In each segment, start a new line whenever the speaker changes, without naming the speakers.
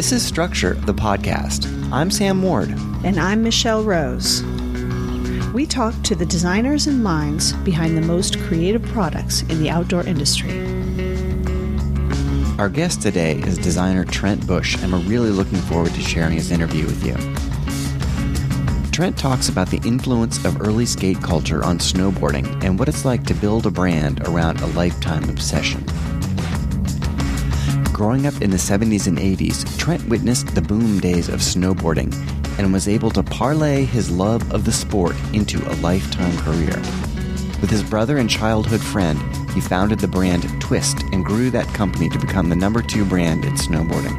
This is Struktur, the podcast. I'm Sam Ward.
And I'm Michelle Rose. We talk to the designers and minds behind the most creative products in the outdoor industry.
Our guest today is designer Trent Bush, and we're really looking forward to sharing his interview with you. Trent talks about the influence of early skate culture on snowboarding and what it's like to build a brand around a lifetime obsession. Growing up in the 70s and 80s, Trent witnessed the boom days of snowboarding and was able to parlay his love of the sport into a lifetime career. With his brother and childhood friend, he founded the brand Twist and grew that company to become the number two brand in snowboarding.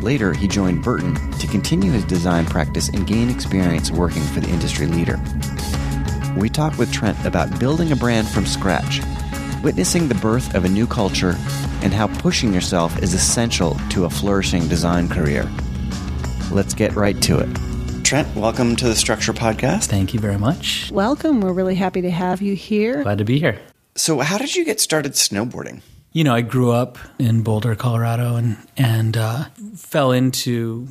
Later, he joined Burton to continue his design practice and gain experience working for the industry leader. We talk with Trent about building a brand from scratch, witnessing the birth of a new culture, and how pushing yourself is essential to a flourishing design career. Let's get right to it. Trent, welcome to the Struktur Podcast.
Thank you very much.
Welcome. We're really happy to have you here.
Glad to be here.
So, how did you get started snowboarding?
You know, I grew up in Boulder, Colorado, and and uh, fell into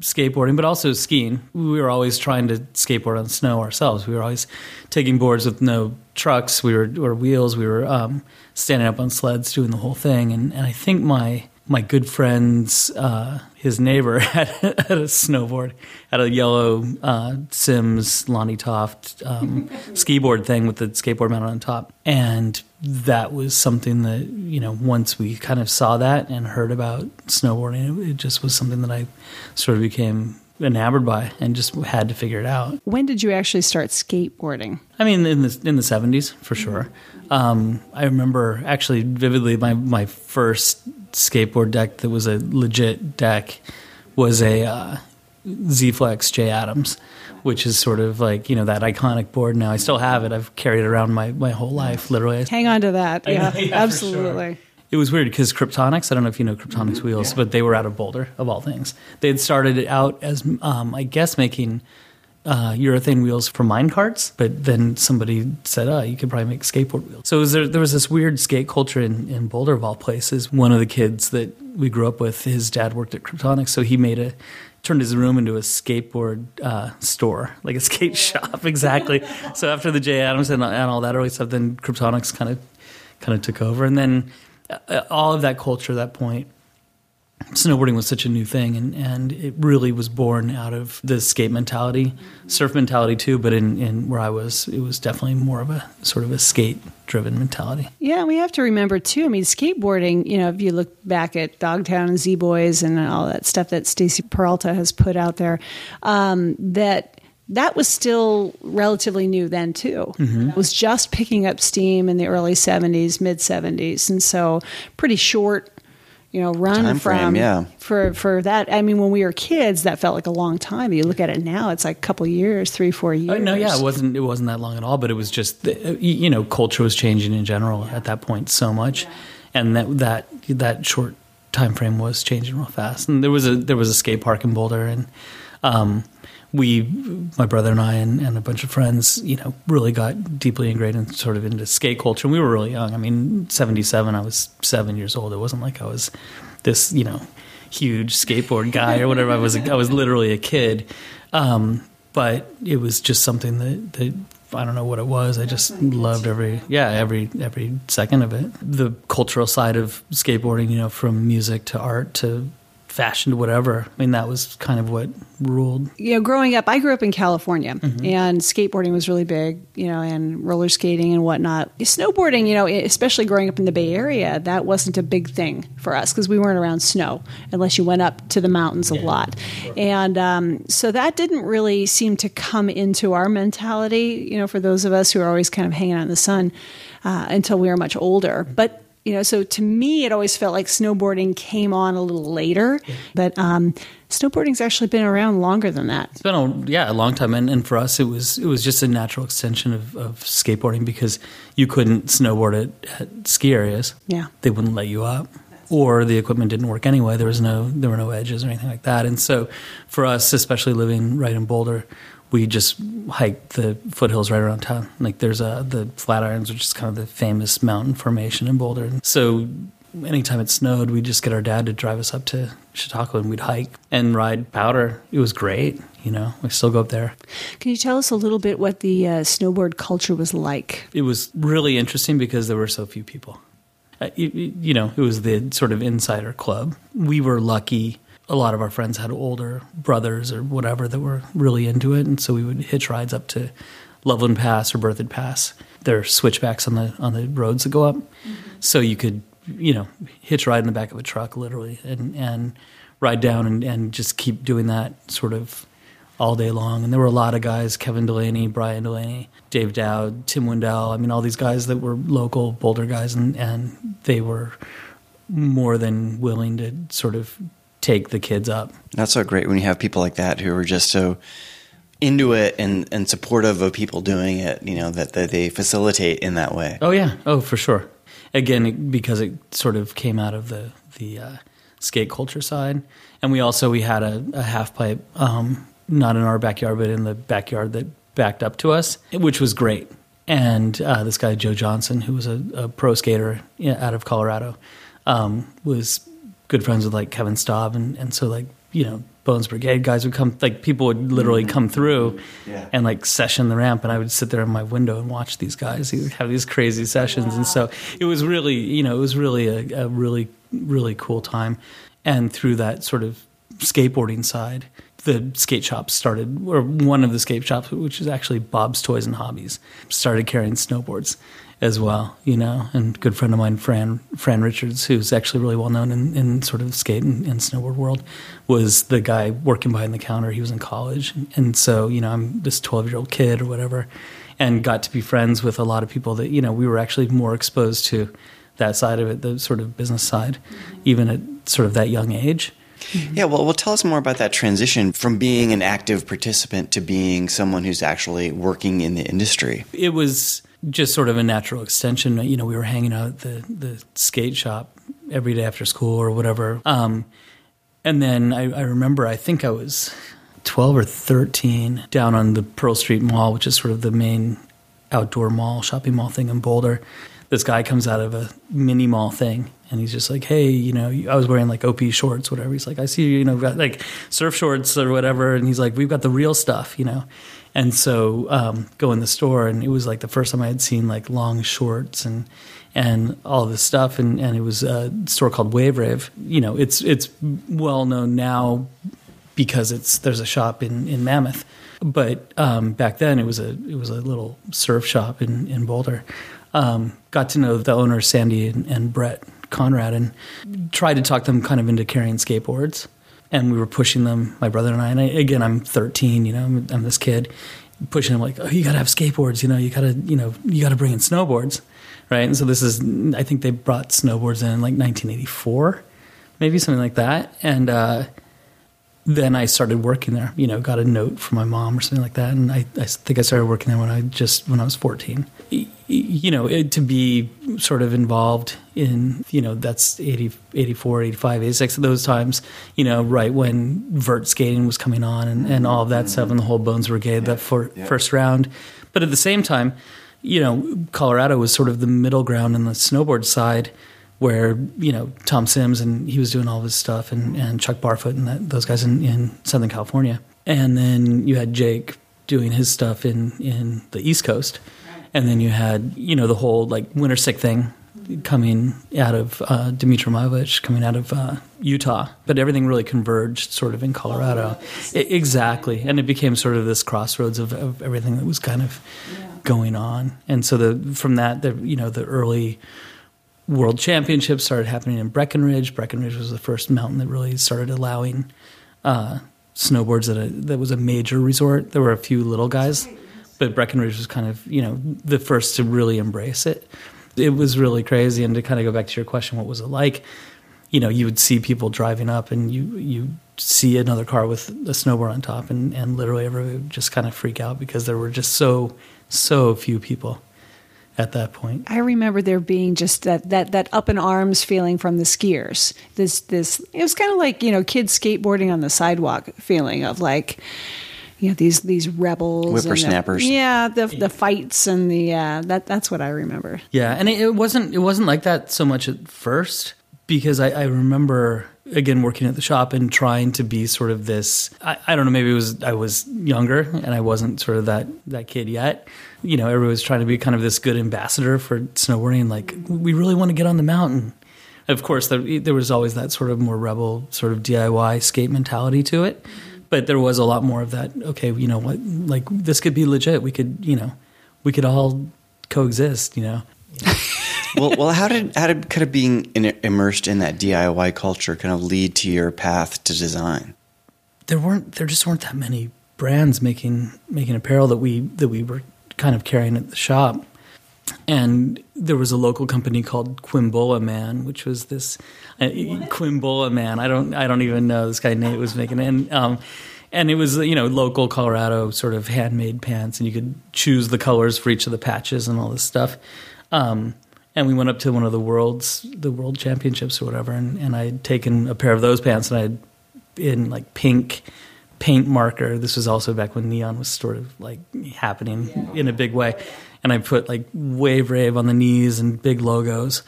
skateboarding, but also skiing. We were always trying to skateboard on snow ourselves. We were always taking boards with no trucks. We were or wheels. We were um, standing up on sleds, doing the whole thing. And, and I think my my good friend's uh, his neighbor had, had, a snowboard, had a yellow uh, Sims Lonnie Toft um, ski board thing with the skateboard mounted on top, and that was something that you know once we kind of saw that and heard about snowboarding, it, it just was something that I sort of became enamored by and just had to figure it out.
When did you actually start skateboarding?
I mean, in the in the seventies for sure. Um, I remember actually vividly my my first skateboard deck that was a legit deck was a uh, Z Flex Jay Adams, which is sort of like you know that iconic board. Now I still have it. I've carried it around my my whole life, literally.
Hang on to that. Yeah, yeah absolutely.
Sure. It was weird because Kryptonics, I don't know if you know Kryptonics mm-hmm. wheels, yeah. but they were out of Boulder, of all things. They had started out as, um, I guess, making uh, urethane wheels for mine carts, but then somebody said, "Oh, you could probably make skateboard wheels." So was there, there, was this weird skate culture in, in Boulder of all places. One of the kids that we grew up with, his dad worked at Kryptonics, so he made a turned his room into a skateboard uh, store, like a skate shop, exactly. so after the Jay Adams and, and all that early stuff, then Kryptonics kind of kind of took over, and then uh, all of that culture at that point snowboarding was such a new thing and, and it really was born out of the skate mentality surf mentality too but in, in where i was it was definitely more of a sort of a skate driven mentality
yeah we have to remember too i mean skateboarding you know if you look back at dogtown and z-boys and all that stuff that stacy peralta has put out there um, that that was still relatively new then too. Mm-hmm. It was just picking up steam in the early 70s, mid 70s, and so pretty short you know run
time
from
frame, yeah.
for for that. I mean, when we were kids, that felt like a long time. You look at it now; it's like a couple years, three, four years.
Oh, no, yeah, it wasn't. It wasn't that long at all. But it was just you know, culture was changing in general at that point so much, and that that that short time frame was changing real fast. And there was a there was a skate park in Boulder, and um, we, my brother and I, and, and, a bunch of friends, you know, really got deeply ingrained in sort of into skate culture. And we were really young. I mean, '77, I was seven years old. It wasn't like I was this, you know, huge skateboard guy or whatever. I was, I was literally a kid. Um, but it was just something that, that I don't know what it was. I just loved every yeah every every second of it. The cultural side of skateboarding, you know, from music to art to fashion to whatever. I mean, that was kind of what ruled.
You know, growing up, I grew up in California, mm-hmm. and skateboarding was really big. You know, and roller skating and whatnot. Snowboarding, you know, especially growing up in the Bay Area, that wasn't a big thing for us because we weren't around snow unless you went up to the mountains a yeah. lot, and um, so that didn't really seem to come into our mentality. You know, for those of us who are always kind of hanging out in the sun. Uh, until we were much older. But you know, so to me, it always felt like snowboarding came on a little later, but um, snowboarding's actually been around longer than that.
It's been a yeah a long time, and, and for us, it was it was just a natural extension of, of skateboarding because you couldn't snowboard at, at ski areas.
Yeah,
they wouldn't let you up, or the equipment didn't work anyway. There was no there were no edges or anything like that, and so for us, especially living right in Boulder, we just hiked the foothills right around town. Like there's a the Flatirons, which is kind of the famous mountain formation in Boulder. So anytime it snowed, we'd just get our dad to drive us up to Chautauqua and we'd hike and ride powder. It was great. You know, we still go up there.
Can you tell us a little bit what the uh, snowboard culture was like?
It was really interesting because there were so few people. Uh, you, you know, it was the sort of insider club. We were lucky. A lot of our friends had older brothers or whatever that were really into it, and so we would hitch rides up to Loveland Pass or Berthoud Pass. There are switchbacks on the on the roads that go up, mm-hmm. so you could you know hitch ride in the back of a truck literally and and ride down and, and just keep doing that sort of all day long. And there were a lot of guys Kevin Delaney, Brian Delaney, Dave Dowd, Tim Wendell. I mean, all these guys that were local Boulder guys, and, and they were more than willing to sort of take the kids up.
That's so great when you have people like that who are just so into it and, and supportive of people doing it, you know, that, that they facilitate in that way.
Oh, yeah. Oh, for sure. Again, because it sort of came out of the, the uh, skate culture side. And we also, we had a, a half pipe um, not in our backyard, but in the backyard that backed up to us, which was great. And uh, this guy Joe Johnson, who was a, a pro skater out of Colorado, um, was good friends with like Kevin Staab, and, and so like you know Bones Brigade guys would come, like people would literally mm-hmm. come through yeah. and like session the ramp, and I would sit there in my window and watch these guys have these crazy sessions, wow. and so it was really you know it was really a, a really really cool time, and through that sort of skateboarding side, the skate shop started, or one of the skate shops, which is actually Bob's Toys and Hobbies, started carrying snowboards as well, you know. And good friend of mine, Fran Fran Richards, who's actually really well known in, in sort of skate and, and, snowboard world, was the guy working behind the counter. He was in college, and so you know, I'm this 12 year old kid or whatever, and got to be friends with a lot of people that you know we were actually more exposed to that side of it, the sort of business side, even at sort of that young age.
Mm-hmm. Yeah, well, well, tell us more about that transition from being an active participant to being someone who's actually working in the industry.
It was just sort of a natural extension. You know, we were hanging out at the, the skate shop every day after school or whatever. Um, and then I, I remember, I think I was 12 or 13 down on the Pearl Street Mall, which is sort of the main outdoor mall, shopping mall thing in Boulder. This guy comes out of a mini mall thing and he's just like, hey, you know, I was wearing like OP shorts, whatever. He's like, I see you, you know, got like surf shorts or whatever, and he's like, we've got the real stuff, you know. And so um, go in the store, and it was like the first time I had seen like long shorts and and all this stuff, and, and it was a store called Wave Rave. You know, it's it's well known now because it's there's a shop in in Mammoth, but um, back then it was a it was a little surf shop in in Boulder. Um, got to know the owners Sandy and, and Brett Conrad and tried to talk them kind of into carrying skateboards. And we were pushing them, my brother and I. And I, again, I'm 13, you know, I'm, I'm this kid pushing them like, oh, you got to have skateboards, you know, you got to, you know, you got to bring in snowboards, right? And so this is, I think they brought snowboards in like 1984, maybe something like that. And uh, then I started working there. You know, got a note from my mom or something like that, and I, I think I started working there when I just when I was fourteen. You know, it, to be sort of involved in you know that's 80, 84, 85, 86 those times. You know, right when vert skating was coming on and, and all of that stuff, and the whole Bones Brigade yeah, that for, yeah. first round. But at the same time, you know, Colorado was sort of the middle ground on the snowboard side where you know Tom Sims and he was doing all of his stuff, and, and Chuck Barfoot and that, those guys in, in Southern California, and then you had Jake doing his stuff in in the East Coast, and then you had you know the whole like Winterstick thing coming out of uh, Dimitri Milovich, coming out of uh, Utah, but everything really converged sort of in Colorado. It, exactly, and it became sort of this crossroads of, of everything that was kind of going on, and so the from that the you know the early world championships started happening in Breckenridge. Breckenridge was the first mountain that really started allowing uh, snowboards at a that was a major resort. There were a few little guys, but Breckenridge was kind of you know the first to really embrace it. It was really crazy. And to kind of go back to your question, what was it like? You know, you would see people driving up, and you you see another car with a snowboard on top, and and literally everybody would just kind of freak out because there were just so so few people at that point.
I remember there being just that that that up in arms feeling from the skiers. This this it was kind of like you know kids skateboarding on the sidewalk feeling of like you know these these rebels
whippersnappers.
The, yeah, the the fights and the uh, that that's what I remember.
Yeah, and it, it wasn't it wasn't like that so much at first. because I, I remember again working at the shop and trying to be sort of this I, I, don't know maybe it was I was younger and I wasn't sort of that that kid yet you know everyone was trying to be kind of this good ambassador for snowboarding like we really want to get on the mountain of course there, there was always that sort of more rebel sort of DIY skate mentality to it but there was a lot more of that okay you know what like this could be legit we could you know we could all coexist you know
well, well, how did how did kind of being in, immersed in that DIY culture kind of lead to your path to design?
There weren't there just weren't that many brands making making apparel that we that we were kind of carrying at the shop. And there was a local company called Quimbola Man, which was this uh, Quimbola Man. I don't I don't even know this guy Nate was making it. And, um, and it was you know local Colorado sort of handmade pants, and you could choose the colors for each of the patches and all this stuff. Um, and we went up to one of the world's the world championships or whatever, and, and I had taken a pair of those pants and I had in like pink paint marker. This was also back when neon was sort of like happening yeah. in a big way, and I put like Wave Rave on the knees and big logos.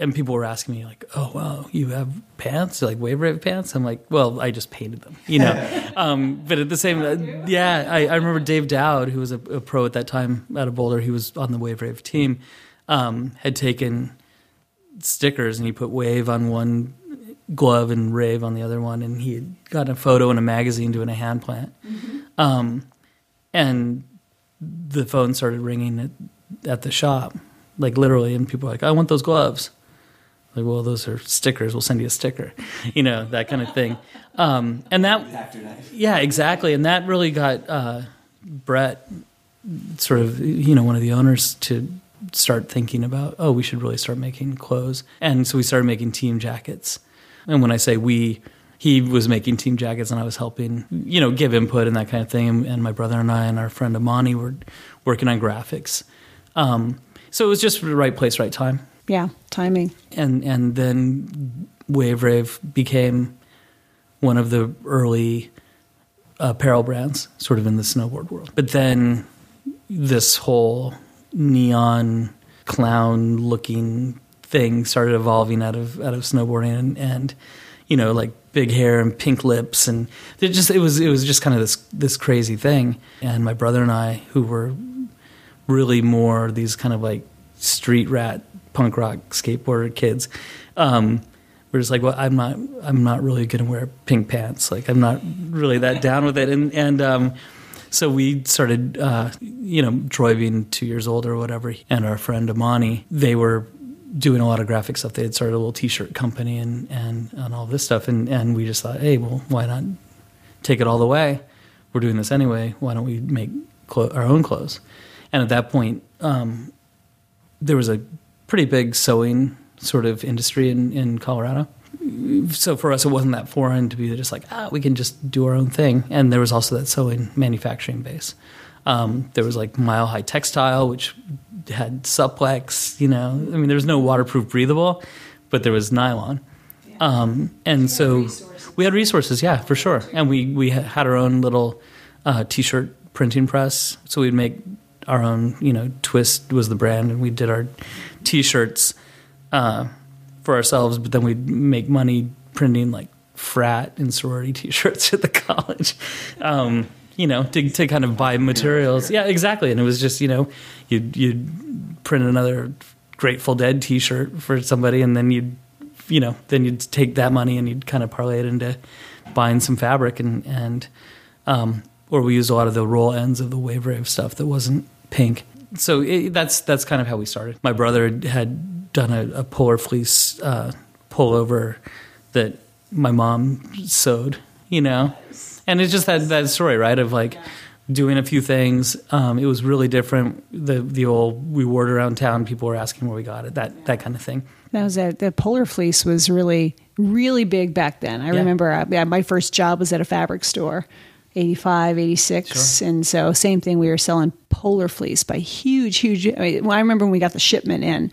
And people were asking me like, "Oh wow, you have pants like Wave Rave pants?" I'm like, "Well, I just painted them, you know." um, but at the same, uh, yeah, I, I, remember Dave Dowd, who was a, a pro at that time out of Boulder. He was on the Wave Rave team um, had taken stickers and he put wave on one glove and rave on the other one, and he had gotten a photo in a magazine doing a hand plant. Mm-hmm. Um, and the phone started ringing at, at the shop, like literally, and people were like, "I want those gloves." Like, well, those are stickers. We'll send you a sticker, you know, that kind of thing. Um, and that, yeah, exactly. And that really got uh, Brett, sort of, you know, one of the owners, to start thinking about, oh, we should really start making clothes. And so we started making team jackets. And when I say we, he was making team jackets and I was helping, you know, give input and that kind of thing. And my brother and I and our friend Amani were working on graphics. Um, so it was just the right place, right time.
Yeah, timing.
And and then Wave Rave became one of the early apparel brands, sort of in the snowboard world. But then this whole neon clown looking thing started evolving out of out of snowboarding and, and you know like big hair and pink lips and it just it was it was just kind of this this crazy thing. And my brother and I who were really more these kind of like street rat punk rock skateboarder kids um, we're just like well I'm not I'm not really going to wear pink pants. Like I'm not really that down with it. And and um, so we started, uh, you know, Troy being two years old or whatever, and our friend Amani, they were doing a lot of graphic stuff. They had started a little T-shirt company and and, and all this stuff, and and we just thought, hey, well, why not take it all the way? We're doing this anyway. Why don't we make clo- our own clothes? And at that point, um, there was a pretty big sewing sort of industry in in Colorado so for us, it wasn't that foreign to be just like, ah, we can just do our own thing. And there was also that sewing manufacturing base. Um, there was like Mile High Textile, which had Supplex, you know. I mean, there was no waterproof breathable, but there was nylon. Um, and so we had resources, yeah, for sure. And we, we had our own little uh, t shirt printing press. So we'd make our own, you know, Twist was the brand, and we did our t shirts. Uh, for ourselves, but then we'd make money printing like frat and sorority T-shirts at the college. Um, you know, to, to kind of buy materials. Yeah, exactly. And it was just, you know, you'd, you'd print another Grateful Dead T-shirt for somebody, and then you'd, you know, then you'd take that money and you'd kind of parlay it into buying some fabric and and um, or we used a lot of the roll ends of the wave rave stuff that wasn't pink. So it, that's that's kind of how we started. My brother had done a, a polar fleece uh, pullover that my mom sewed, you know, and it's just that that story, right? Of like doing a few things. Um, it was really different. The the old we wore it around town. People were asking where we got it. That that kind of thing.
That was a, the polar fleece was really really big back then. I yeah. remember uh, yeah, my first job was at a fabric store 85, 86. Sure. And so, same thing, we were selling polar fleece by huge, huge. I, mean, well, I remember when we got the shipment in,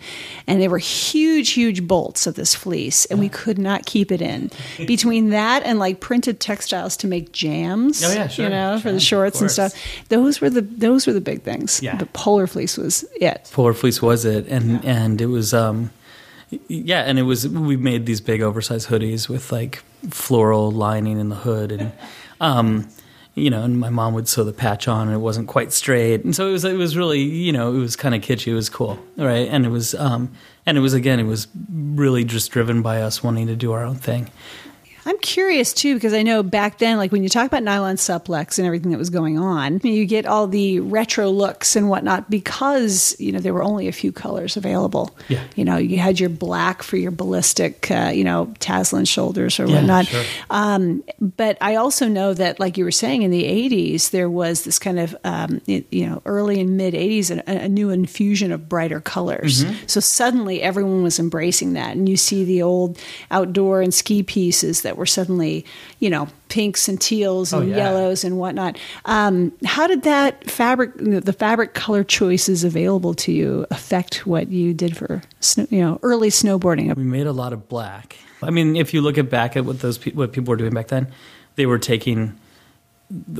and they were huge, huge bolts of this fleece, and we could not keep it in. Between that and like printed textiles to make jams,
oh, yeah, sure.
you know, for the shorts and stuff, those were the those were the big things.
Yeah.
The polar fleece was it.
Polar fleece was it. And, yeah. and it was, um, yeah, and it was we made these big oversized hoodies with like floral lining in the hood, and um, you know, and my mom would sew the patch on, and it wasn't quite straight, and so it was it was really you know it was kind of kitschy, it was cool, right? And it was um, and it was again, it was really just driven by us wanting to do our own thing.
I'm curious too because I know back then, like when you talk about nylon supplex and everything that was going on, you get all the retro looks and whatnot because you know there were only a few colors available.
Yeah.
You know, you had your black for your ballistic, uh, you know, Taslan shoulders or
Yeah,
whatnot.
sure.
Um, but I also know that, like you were saying, in the '80s there was this kind of, um, it- you know, early and mid '80s, a, a new infusion of brighter colors.
Mm-hmm.
So suddenly everyone was embracing that, and you see the old outdoor and ski pieces that were suddenly, you know, pinks and teals
Oh,
and
yeah.
yellows and whatnot. Um, how did that fabric, the fabric color choices available to you, affect what you did for, snow, you know, early snowboarding?
We made a lot of black. I mean, if you look at back at what those pe- what people were doing back then, they were taking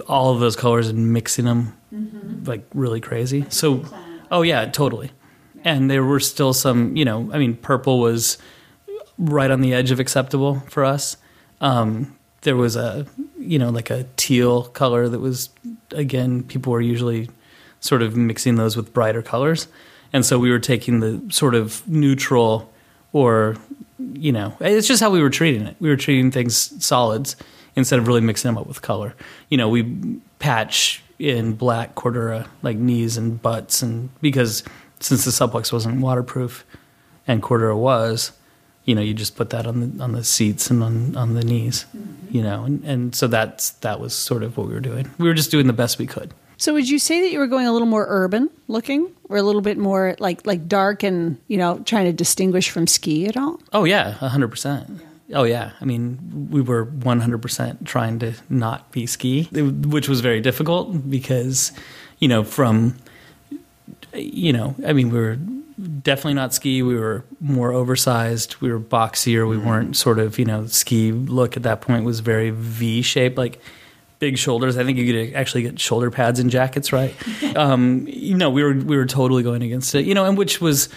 all of those colors and mixing them like really crazy. So, oh yeah, totally. And there were still some, you know, I mean, purple was right on the edge of acceptable for us. Um, there was a, you know, like a teal color that was, again, people were usually sort of mixing those with brighter colors. And so we were taking the sort of neutral or, you know, it's just how we were treating it. We were treating things solids instead of really mixing them up with color. You know, we patch in black Cordura, like knees and butts, and because since the supplex wasn't waterproof and Cordura was, you know, you just put that on the on the seats and on, on the knees, mm-hmm. you know, and, and so that's that was sort of what we were doing. We were just doing the best we could.
So would you say that you were going a little more urban looking or a little bit more like like dark and, you know, trying to distinguish from ski at all?
Oh yeah, hundred percent. Oh yeah, I mean, we were one hundred percent trying to not be ski, which was very difficult because, you know, from, you know, I mean, we were definitely not ski. We were more oversized. We were boxier. We weren't sort of, you know, ski look at that point was very V shaped, like big shoulders. I think you could actually get shoulder pads in jackets, right? um, you know, we were we were totally going against it, you know, and which was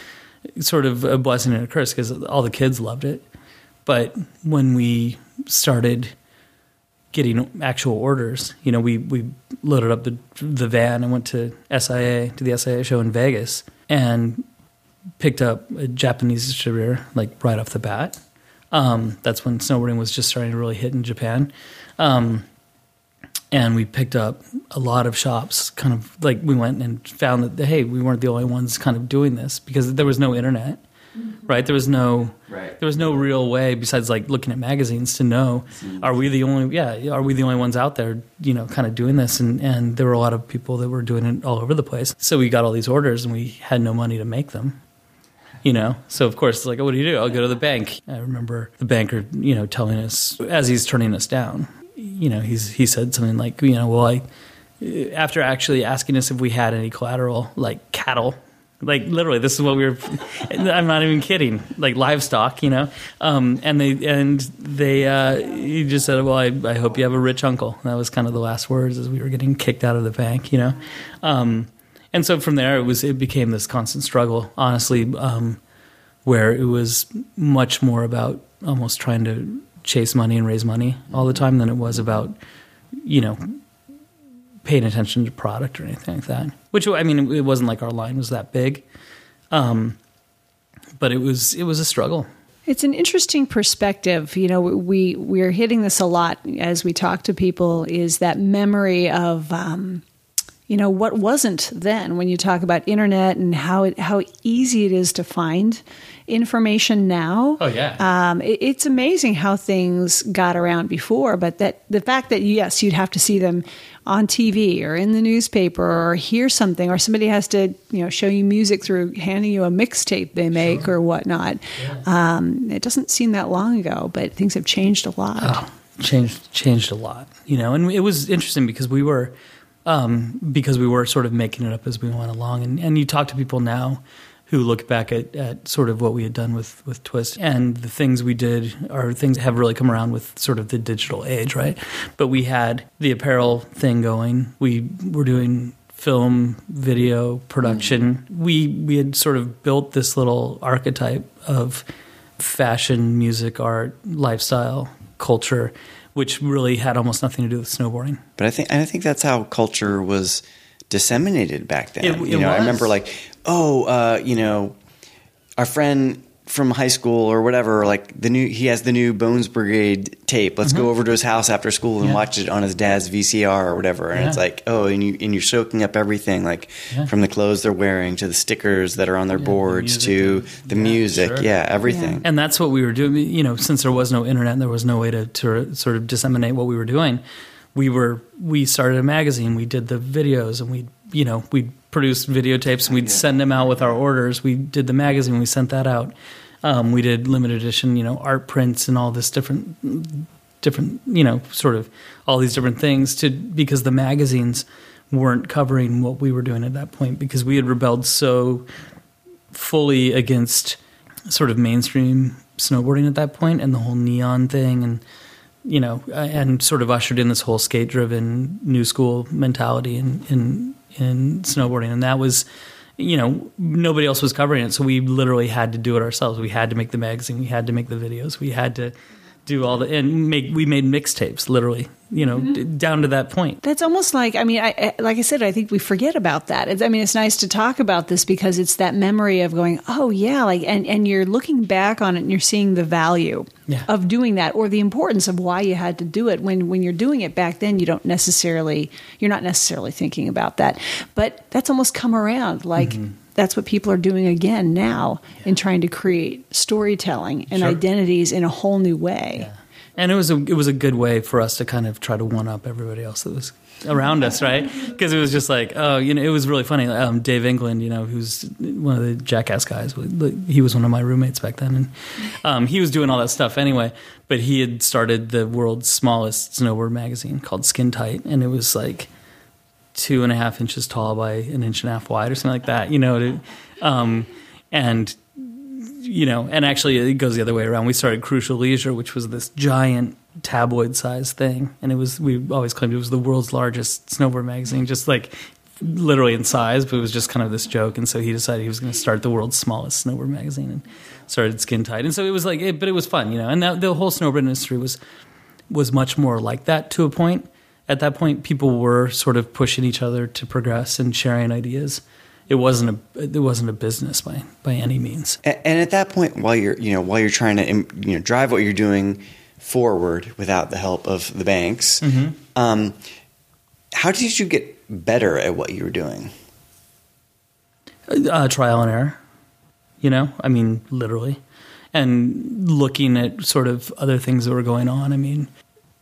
sort of a blessing and a curse because all the kids loved it. But when we started getting actual orders, you know, we, we loaded up the the van and went to SIA to the SIA show in Vegas and picked up a Japanese distributor like right off the bat. Um, that's when snowboarding was just starting to really hit in Japan. Um, and we picked up a lot of shops kind of like we went and found that hey we weren't the only ones kind of doing this because there was no internet right there was no
Right.
there was no real way besides like looking at magazines to know are we the only yeah are we the only ones out there you know kind of doing this and and there were a lot of people that were doing it all over the place so we got all these orders and we had no money to make them you know? So of course it's like oh, what do you do? I'll go to the bank. I remember the banker you know telling us as he's turning us down you know he's he said something like you know well i after actually asking us if we had any collateral like cattle like literally this is what we were i'm not even kidding like livestock you know? Um, and they and they uh, he just said well I, I hope you have a rich uncle. That was kind of the last words as we were getting kicked out of the bank you know? Um, and so from there it was it became this constant struggle honestly um, where it was much more about almost trying to chase money and raise money all the time than it was about you know paying attention to product or anything like that. Which I mean, it wasn't like our line was that big, um, but it was it was a struggle.
It's an interesting perspective. You know, we we're hitting this a lot as we talk to people. Is that memory of, um, you know, what wasn't then when you talk about internet and how it how easy it is to find information now.
Oh, yeah.
Um, it, it's amazing how things got around before, but that the fact that yes, you'd have to see them on TV or in the newspaper or hear something, or somebody has to you know show you music through handing you a mixtape they make or whatnot. Um, it doesn't seem that long ago, but things have changed a lot.
Oh, changed changed a lot, you know. And it was interesting because we were um, because we were sort of making it up as we went along, and and you talk to people now who look back at, at sort of what we had done with, with Twist and the things we did are things that have really come around with sort of the digital age, right? But we had the apparel thing going. We were doing film, video production. We we had sort of built this little archetype of fashion, music, art, lifestyle, culture, which really had almost nothing to do with snowboarding.
But I think I think that's how culture was disseminated back then.
It- it
you know, I remember like, oh, uh, you know, our friend from high school or whatever, like the new he has the new Bones Brigade tape. Let's go over to his house after school and
Mm-hmm. Yeah.
watch it on his dad's VCR or whatever. And it's like, oh, and you and you're soaking up everything, like
Yeah.
from the clothes they're wearing to the stickers that are on their
the
boards
music
to the
yeah,
music,
sure.
yeah, everything.
And that's what we were doing. You know, since there was no internet, and there was no way to, to sort of disseminate what we were doing. We were we started a magazine. We did the videos, and we you know we produced videotapes, and we'd send them out with our orders. We did the magazine. We sent that out. Um, we did limited edition, you know, art prints and all this different different you know sort of all these different things to because the magazines weren't covering what we were doing at that point because we had rebelled so fully against sort of mainstream snowboarding at that point and the whole neon thing and you know and sort of ushered in this whole skate driven new school mentality in in in snowboarding and that was you know nobody else was covering it. So we literally had to do it ourselves. We had to make the magazine. We had to make the videos. We had to do all the and make we made mixtapes literally you know d- down to that point
That's almost like I mean, I, I, like I said, I think we forget about that. It's, I mean, it's nice to talk about this because it's that memory of going, oh yeah, like, and and you're looking back on it and you're seeing the value
Yeah.
of doing that or the importance of why you had to do it. When when you're doing it back then, you don't necessarily you're not necessarily thinking about that, but that's almost come around. Like
Mm-hmm.
That's what people are doing again now in trying to create storytelling and
Sure.
identities in a whole new way.
and it was a it was a good way for us to kind of try to one up everybody else that was around us, right? Because it was just like, oh, you know, it was really funny. Um, Dave England, you know, who's one of the Jackass guys, he was one of my roommates back then, and um, he was doing all that stuff anyway. But he had started the world's smallest snowboard magazine called Skin Tight, and it was like two and a half inches tall by an inch and a half wide or something like that, you know. To, um, and you know, and actually it goes the other way around. We started Crucial Leisure, which was this giant tabloid sized thing, and it was we always claimed it was the world's largest snowboard magazine, just like literally in size, but it was just kind of this joke. And so he decided he was going to start the world's smallest snowboard magazine and started Skin Tight. And so it was like, it, but it was fun, you know. And that, the whole snowboard industry was was much more like that to a point. At that point, people were sort of pushing each other to progress and sharing ideas. It wasn't a it wasn't a business by by any means.
A- And at that point, while you're you know while you're trying to you know drive what you're doing forward without the help of the banks,
Mm-hmm.
um, how did you get better at what you were doing?
uh, trial and error. You know, I mean, literally, and looking at sort of other things that were going on. I mean,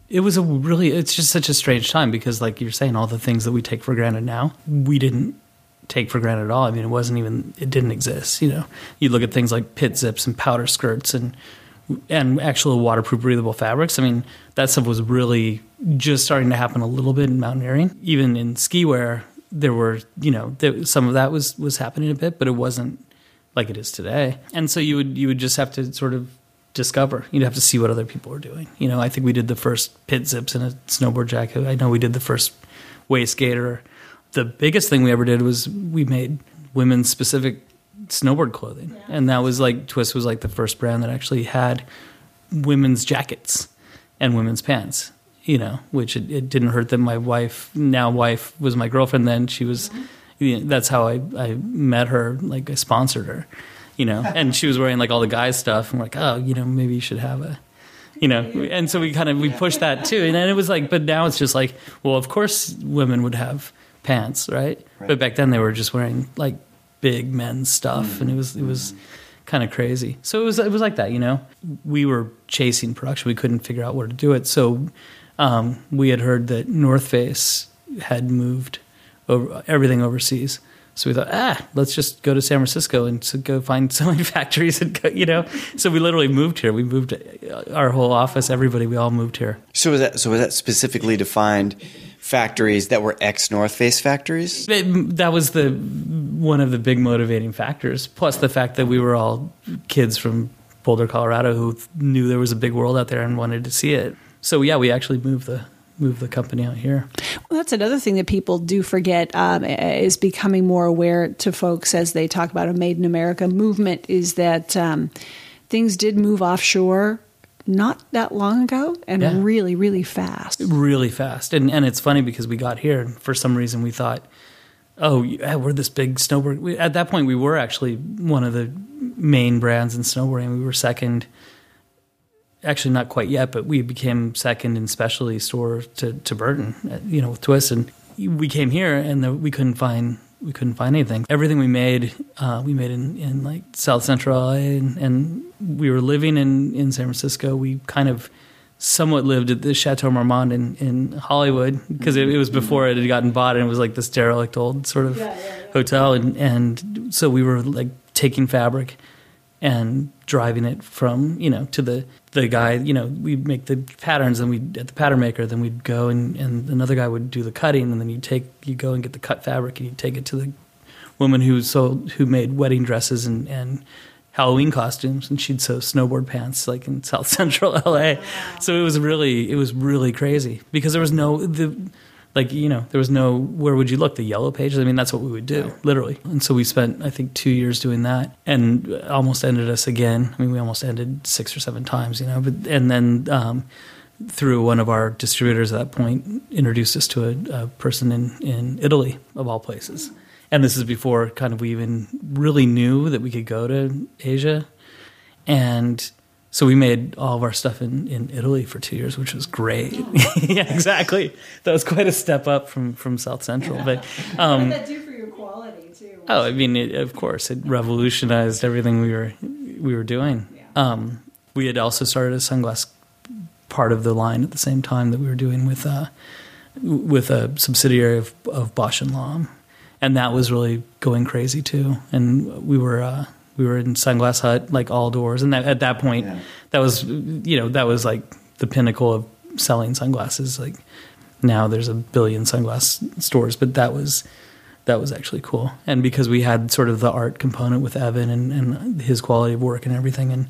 it was a really, it's just such a strange time because, like you're saying, all the things that we take for granted now, we didn't take for granted at all. I mean, it wasn't even, it didn't exist. You know, you look at things like pit zips and powder skirts and and actual waterproof breathable fabrics. I mean, that stuff was really just starting to happen a little bit in mountaineering. Even in ski wear, there were, you know, there, some of that was was happening a bit, but it wasn't like it is today. And so you would you would just have to sort of discover. You'd have to see what other people are doing. You know, I think we did the first pit zips in a snowboard jacket. I know we did the first waist gaiter. The biggest thing we ever did was we made women's specific snowboard clothing, and that was like Twist was like the first brand that actually had women's jackets and women's pants. You know, which it, it didn't hurt that my wife, now wife, was my girlfriend. Then she was. Mm-hmm. You know, that's how I I met her. Like I sponsored her. You know, and she was wearing like all the guys stuff, and we're like, oh, you know, maybe you should have a you know and so we kind of we pushed that too and then it was like but now it's just like well of course women would have pants right, but back then they were just wearing like big men's stuff and it was it was kind of crazy. So it was it was like that you know? We were chasing production. We couldn't figure out where to do it. So um, we had heard that north face had moved over everything overseas so we thought, ah, let's just go to San Francisco and so go find sewing factories and go, you know. So we literally moved here. We moved uh, our whole office, everybody. We all moved here.
So was that so was that specifically defined factories that were ex North Face factories?
It- that was the one of the big motivating factors. Plus the fact that we were all kids from Boulder, Colorado, who knew there was a big world out there and wanted to see it. So yeah, we actually moved the move the company out here.
Well, that's another thing that people do forget um, is becoming more aware to folks as they talk about a Made in America movement. Is that um, things did move offshore not that long ago and
Yeah.
really, really fast.
really fast. And and it's funny because we got here and for some reason we thought, oh, yeah, we're this big snowboard. We, at that point, we were actually one of the main brands in snowboarding. We were second. Actually, not quite yet, but we became second in specialty store to, to Burton, uh, you know, with Twist. And we came here and the, we couldn't find we couldn't find anything. Everything we made, uh, we made in, in like South Central LA, and, and we were living in, in San Francisco. We kind of somewhat lived at the Chateau Marmont in, in Hollywood because it, it was before it had gotten bought and it was like this derelict old sort of hotel. And, and so we were like taking fabric and driving it from, you know, to the, the guy, you know, we'd make the patterns and we'd at the pattern maker, then we'd go and, and another guy would do the cutting and then you'd take, you go and get the cut fabric and you'd take it to the woman who sold, who made wedding dresses and, and Halloween costumes, and she'd sew snowboard pants like in South Central LA. So it was really, it was really crazy because there was no the, like you know, there was no where would you look the yellow pages. I mean, that's what we would do literally. And so we spent I think two years doing that, and almost ended us again. I mean, we almost ended six or seven times, you know. But and then. Um, through one of our distributors at that point, introduced us to a, a person in, in Italy, of all places. And this is before kind of we even really knew that we could go to Asia. And so we made all of our stuff in, in Italy for two years, which was great. yeah, exactly. That was quite a step up from, from South Central. But um,
that do for your quality too?
Oh, I mean, it, of course, it revolutionized everything we were we were doing. Um, we had also started a sunglass part of the line at the same time that we were doing with uh, with a subsidiary of, of Bausch and Lomb, and that was really going crazy too. And we were uh, we were in Sunglass Hut like all doors, and that, at that point,
Yeah.
that was you know that was like the pinnacle of selling sunglasses. Like now, there's a billion sunglass stores, but that was that was actually cool. And because we had sort of the art component with Evan and, and his quality of work and everything, and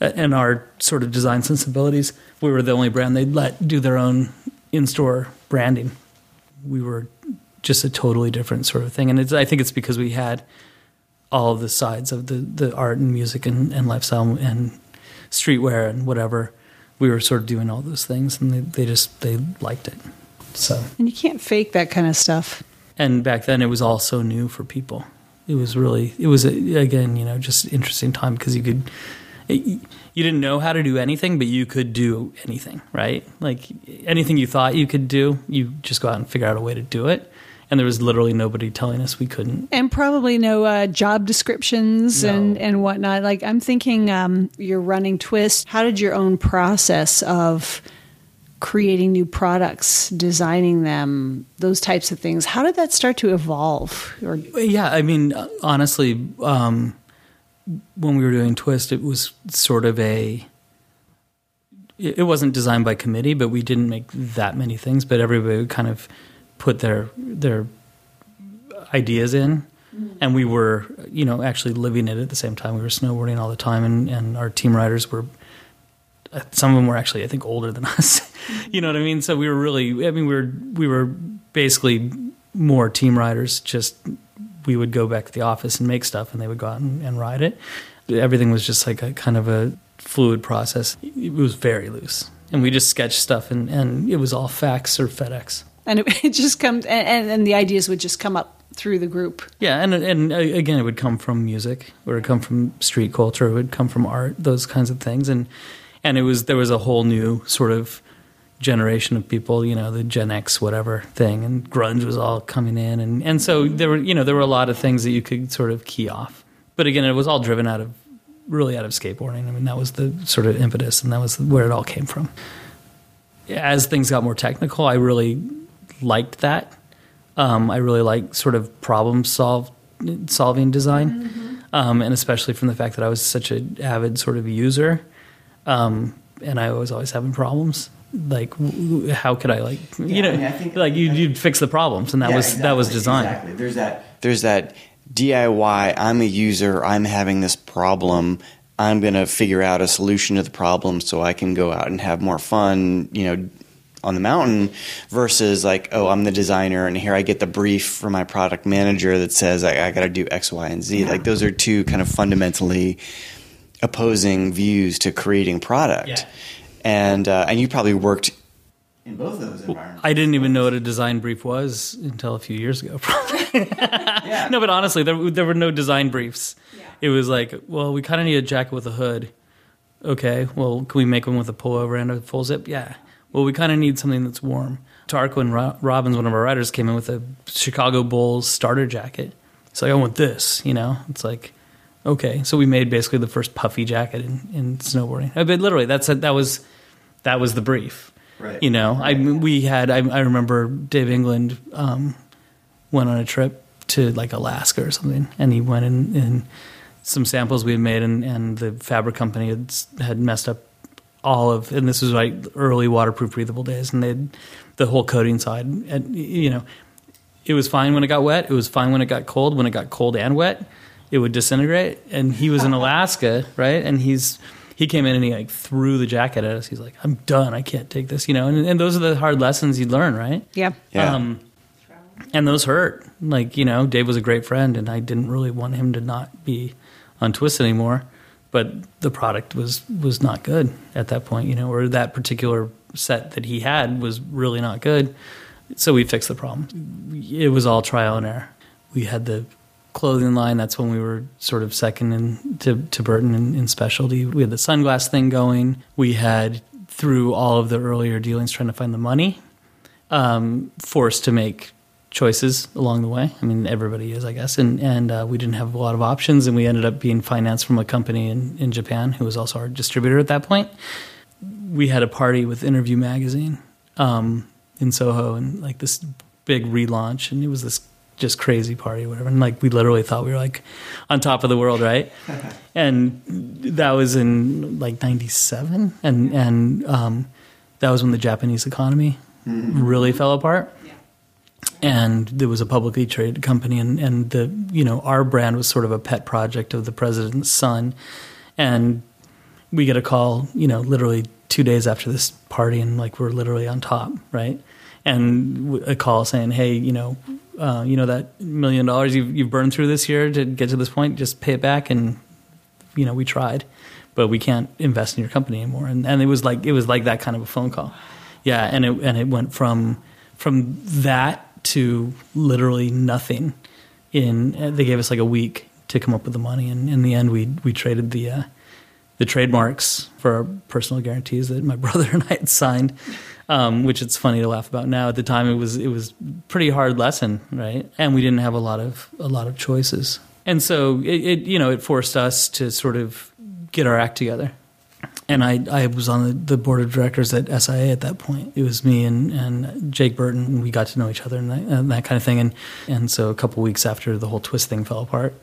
and our sort of design sensibilities, we were the only brand they'd let do their own in-store branding. We were just a totally different sort of thing, and it's, I think it's because we had all of the sides of the, the art and music and, and lifestyle and streetwear and whatever. We were sort of doing all those things, and they, they just they liked it. So
And you can't fake that kind of stuff.
and back then it was all so new for people. It was really, it was a, again, you know, just interesting time because you could, it, you didn't know how to do anything, but you could do anything, right? Like anything you thought you could do, you just go out and figure out a way to do it. And there was literally nobody telling us we couldn't.
And probably no uh, job descriptions
No.
and, and whatnot. Like I'm thinking um, you're running Twist. How did your own process of creating new products, designing them, those types of things, how did that start to evolve? Or
Yeah, I mean, honestly, um, when we were doing Twist, it was sort of a. It it wasn't designed by committee, but we didn't make that many things. But everybody would kind of put their their ideas in, and we were, you know, actually living it at the same time. We were snowboarding all the time, and, and our team riders were. uh, Some of them were actually, I think, older than us. you know what I mean? So we were really. I mean, we were we were basically more team riders. Just we would go back to the office and make stuff, and they would go out and, and ride it. Everything was just like a kind of a fluid process. It was very loose, and we just sketched stuff, and, and it was all fax or FedEx.
And it, it just comes and, and, the ideas would just come up through the group.
Yeah, and and uh, again, it would come from music, or it would come from street culture, it would come from art, those kinds of things, and and it was there was a whole new sort of generation of people, you know, the Gen X whatever thing, and grunge was all coming in, and and so there were you know there were a lot of things that you could sort of key off, but again, it was all driven out of really out of skateboarding. I mean, that was the sort of impetus, and that was where it all came from. As things got more technical, I really liked that. Um, I really like sort of problem solve solving design, um, and especially from the fact that I was such an avid sort of user, um, and I was always having problems. Like, w- w- how could I like you know
I mean, I think-
like you you'd fix the problems, and that
Yeah,
was that was
exactly,
design.
Exactly. There's that. There's that DIY. I'm a user. I'm having this problem. I'm going to figure out a solution to the problem so I can go out and have more fun. You know, on the mountain versus like oh i'm the designer and here i get the brief from my product manager that says i, I got to do x y and z yeah. like those are two kind of fundamentally opposing views to creating product yeah. and uh, and you probably worked in both of those environments.
I didn't even know what a design brief was until a few years ago. yeah. No, but honestly, there, there were no design briefs. Yeah. It was like, well, we kind of need a jacket with a hood. Okay, well, can we make one with a pullover and a full zip? Yeah. Well, we kind of need something that's warm. Tarquin Robbins, one of our writers, came in with a Chicago Bulls starter jacket. It's like, I want this, you know? It's like, okay. So we made basically the first puffy jacket in, in snowboarding. I mean, literally, that's a, that was that was the brief.
Right.
You know, I we had I, I remember Dave England um, went on a trip to like Alaska or something, and he went in, in some samples we had made, and, and the fabric company had had messed up all of, and this was like early waterproof breathable days, and they the whole coating side, and you know, it was fine when it got wet. It was fine when it got cold. When it got cold and wet, it would disintegrate. And he was in Alaska, right? And he's he came in and he like threw the jacket at us. He's like, "I'm done. I can't take this," you know. And, and those are the hard lessons you learn, right?
Yeah.
Yeah. Um,
and those hurt. Like you know, Dave was a great friend, and I didn't really want him to not be on Twist anymore. But the product was was not good at that point, you know, or that particular set that he had was really not good. So we fixed the problem. It was all trial and error. We had the clothing line. That's when we were sort of second in, to, to Burton in, in specialty. We had the sunglass thing going. We had, through all of the earlier dealings, trying to find the money, um, forced to make choices along the way. I mean, everybody is, I guess. And, and uh, we didn't have a lot of options, and we ended up being financed from a company in, in Japan who was also our distributor at that point. We had a party with Interview Magazine um, in Soho and like this big relaunch, and it was this just crazy party, whatever. And like we literally thought we were like on top of the world, right? and that was in like '97, and and um, that was when the Japanese economy mm-hmm. really fell apart. And there was a publicly traded company, and, and the you know our brand was sort of a pet project of the president's son, and we get a call, you know, literally two days after this party, and like we're literally on top, right? And a call saying, "Hey, you know, uh, you know that million dollars you've, you've burned through this year to get to this point, just pay it back. And you know, we tried, but we can't invest in your company anymore. And and it was like it was like that kind of a phone call. Yeah, and it and it went from from that to literally nothing. In they gave us like a week to come up with the money, and in the end, we we traded the. Uh, the trademarks for our personal guarantees that my brother and I had signed um, which it's funny to laugh about now. At the time, it was it was pretty hard lesson, right? And we didn't have a lot of a lot of choices, and so it, it you know it forced us to sort of get our act together. And I, I was on the, board of directors at SIA at that point. It was me and, and Jake Burton, and we got to know each other and that, and that kind of thing. And, and so a couple weeks after the whole twist thing fell apart,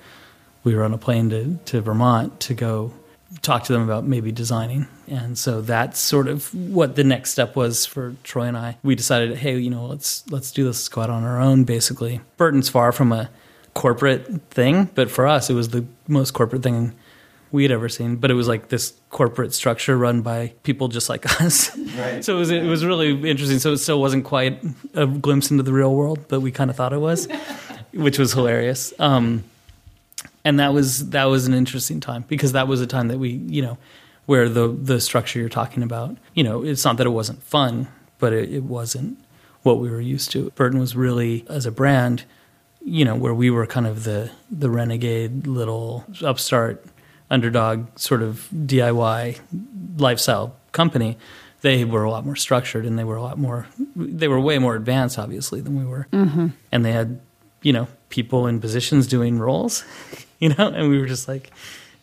we were on a plane to, to Vermont to go talk to them about maybe designing. And so that's sort of what the next step was for Troy and I. We decided, hey, you know, let's let's do this, out on our own basically. Burton's far from a corporate thing, but for us it was the most corporate thing we had ever seen. But it was like this corporate structure run by people just like us. Right. so it was it was really interesting. So it still wasn't quite a glimpse into the real world, but we kind of thought it was, which was hilarious. Um, and that was that was an interesting time because that was a time that we you know where the the structure you're talking about you know it's not that it wasn't fun but it, it wasn't what we were used to burton was really as a brand you know where we were kind of the the renegade little upstart underdog sort of diy lifestyle company they were a lot more structured and they were a lot more they were way more advanced obviously than we were
mm-hmm.
and they had you know people in positions doing roles you know, and we were just like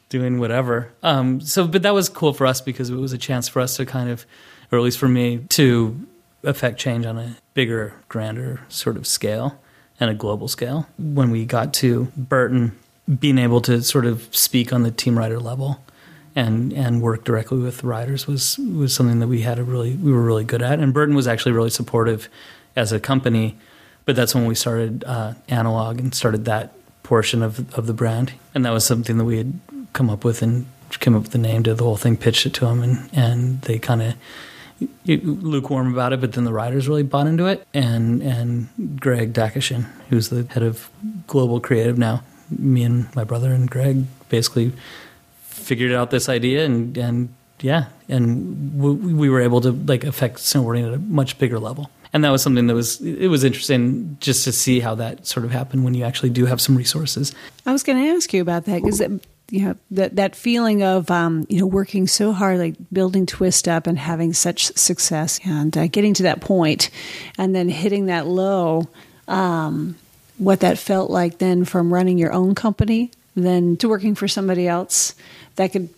doing whatever. Um, so, but that was cool for us because it was a chance for us to kind of, or at least for me, to affect change on a bigger, grander sort of scale and a global scale. When we got to Burton, being able to sort of speak on the team rider level and and work directly with riders was was something that we had a really we were really good at. And Burton was actually really supportive as a company. But that's when we started uh, Analog and started that portion of of the brand, and that was something that we had come up with and came up with the name to the whole thing, pitched it to them, and and they kind of lukewarm about it, but then the riders really bought into it. And and Greg Dacyshyn, who's the head of global creative now, me and my brother and Greg basically figured out this idea and and yeah, and we, we were able to like affect snowboarding at a much bigger level. And that was something that was it was interesting just to see how that sort of happened when you actually do have some resources.
I was going to ask you about that because you know that that feeling of um, you know working so hard, like building Twist up and having such success, and uh, getting to that point, and then hitting that low. Um, what that felt like then from running your own company, then to working for somebody else, that could,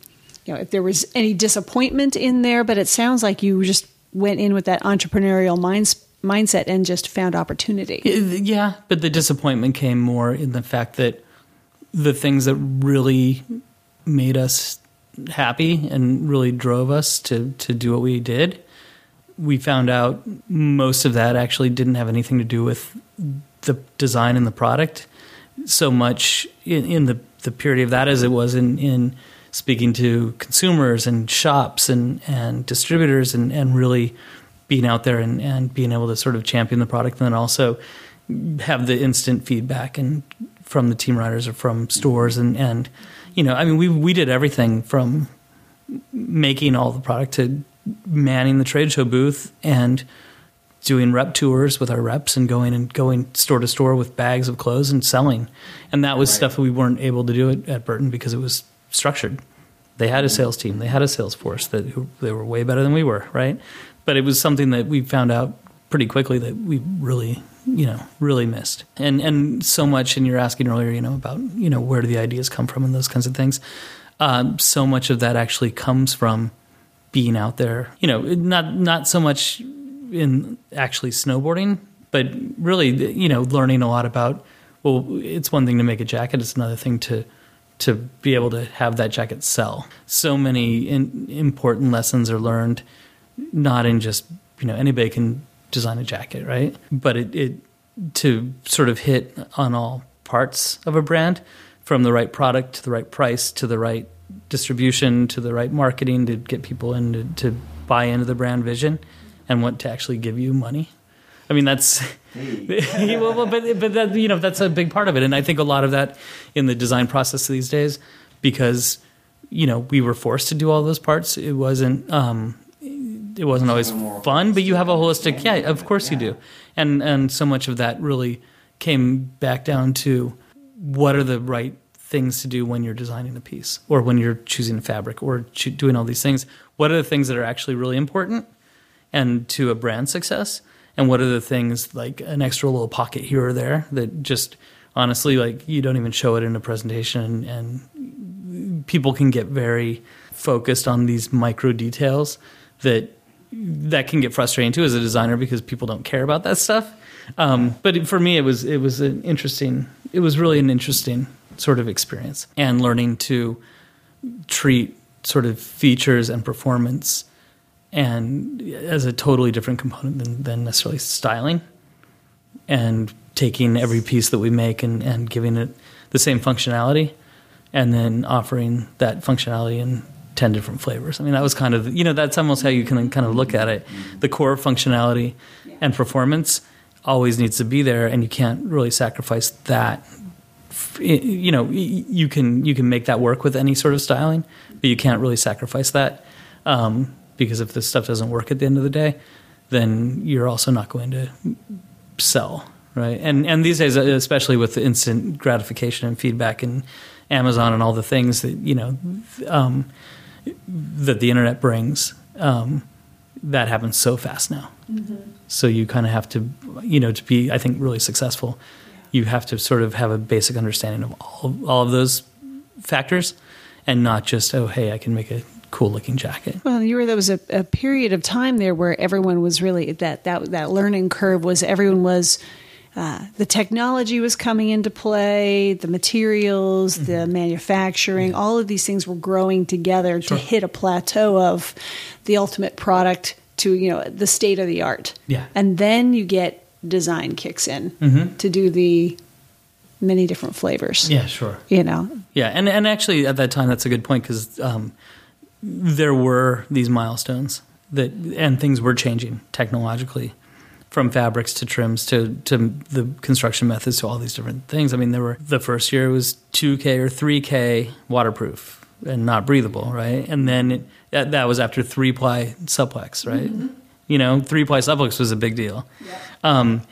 you know, if there was any disappointment in there, but it sounds like you just went in with that entrepreneurial minds, mindset and just found opportunity.
Yeah, but the disappointment came more in the fact that the things that really made us happy and really drove us to to do what we did we found out most of that actually didn't have anything to do with the design and the product so much in, in the the purity of that as it was in in speaking to consumers and shops and and distributors and and really being out there and and being able to sort of champion the product and then also have the instant feedback and from the team riders or from stores and and you know I mean we we did everything from making all the product to manning the trade show booth and doing rep tours with our reps and going and going store to store with bags of clothes and selling. And that was right. stuff that we weren't able to do at, at Burton because it was structured. They had a sales team. They had a sales force that who, they were way better than we were right? But it was something that we found out pretty quickly that we really you know really missed. And and so much and you're asking earlier you know about you know where do the ideas come from and those kinds of things. Um, so much of that actually comes from being out there. You know not not so much in actually snowboarding but really you know learning a lot about well it's one thing to make a jacket it's another thing to to be able to have that jacket sell so many in, important lessons are learned not in just you know anybody can design a jacket, right? But it, it to sort of hit on all parts of a brand, from the right product to the right price to the right distribution to the right marketing to get people in to, to buy into the brand vision and want to actually give you money. I mean, that's hey. well, but but that you know that's a big part of it, and I think a lot of that in the design process these days because you know we were forced to do all those parts. It wasn't um, it wasn't always fun, but you have a holistic. Yeah, of course you do, and and so much of that really came back down to what are the right things to do when you're designing a piece or when you're choosing a fabric or doing all these things. What are the things that are actually really important and to a brand success, and what are the things like an extra little pocket here or there that just honestly like you don't even show it in a presentation and people can get very focused on these micro details that that can get frustrating too as a designer because people don't care about that stuff. Um, but for me, it was it was an interesting. It was really an interesting sort of experience and learning to treat sort of features and performance and as a totally different component than, than necessarily styling and taking every piece that we make and, and giving it the same functionality and then offering that functionality in 10 different flavors. I mean, that was kind of, you know, that's almost how you can kind of look at it. The core functionality and performance always needs to be there, and you can't really sacrifice that. You know, you can you can make that work with any sort of styling, but you can't really sacrifice that um, because if this stuff doesn't work at the end of the day, then you're also not going to sell, right? And and these days, especially with the instant gratification and feedback and Amazon and all the things that you know. Um, that the internet brings, um, that happens so fast now. Mm-hmm. So you kind of have to, you know, to be, I think, really successful, you have to sort of have a basic understanding of all, all of those factors and not just, oh, hey, I can make a cool looking jacket.
Well, you were there was a, a, period of time there where everyone was really that that that learning curve was everyone was uh, the technology was coming into play, the materials, mm-hmm. the manufacturing, yeah. all of these things were growing together sure. to hit a plateau of the ultimate product to you know the state of the art.
Yeah,
and then you get design kicks in mm-hmm. to do the many different flavors.
Yeah, sure.
You know.
Yeah, and and actually at that time that's a good point because um, there were these milestones that and things were changing technologically from fabrics to trims to to the construction methods to all these different things. I mean, there were the first year was 2K or 3K waterproof and not breathable, right? And then it, that, that was after three ply supplex, right? Mm-hmm. You know, three ply supplex was a big deal. Yeah. Um,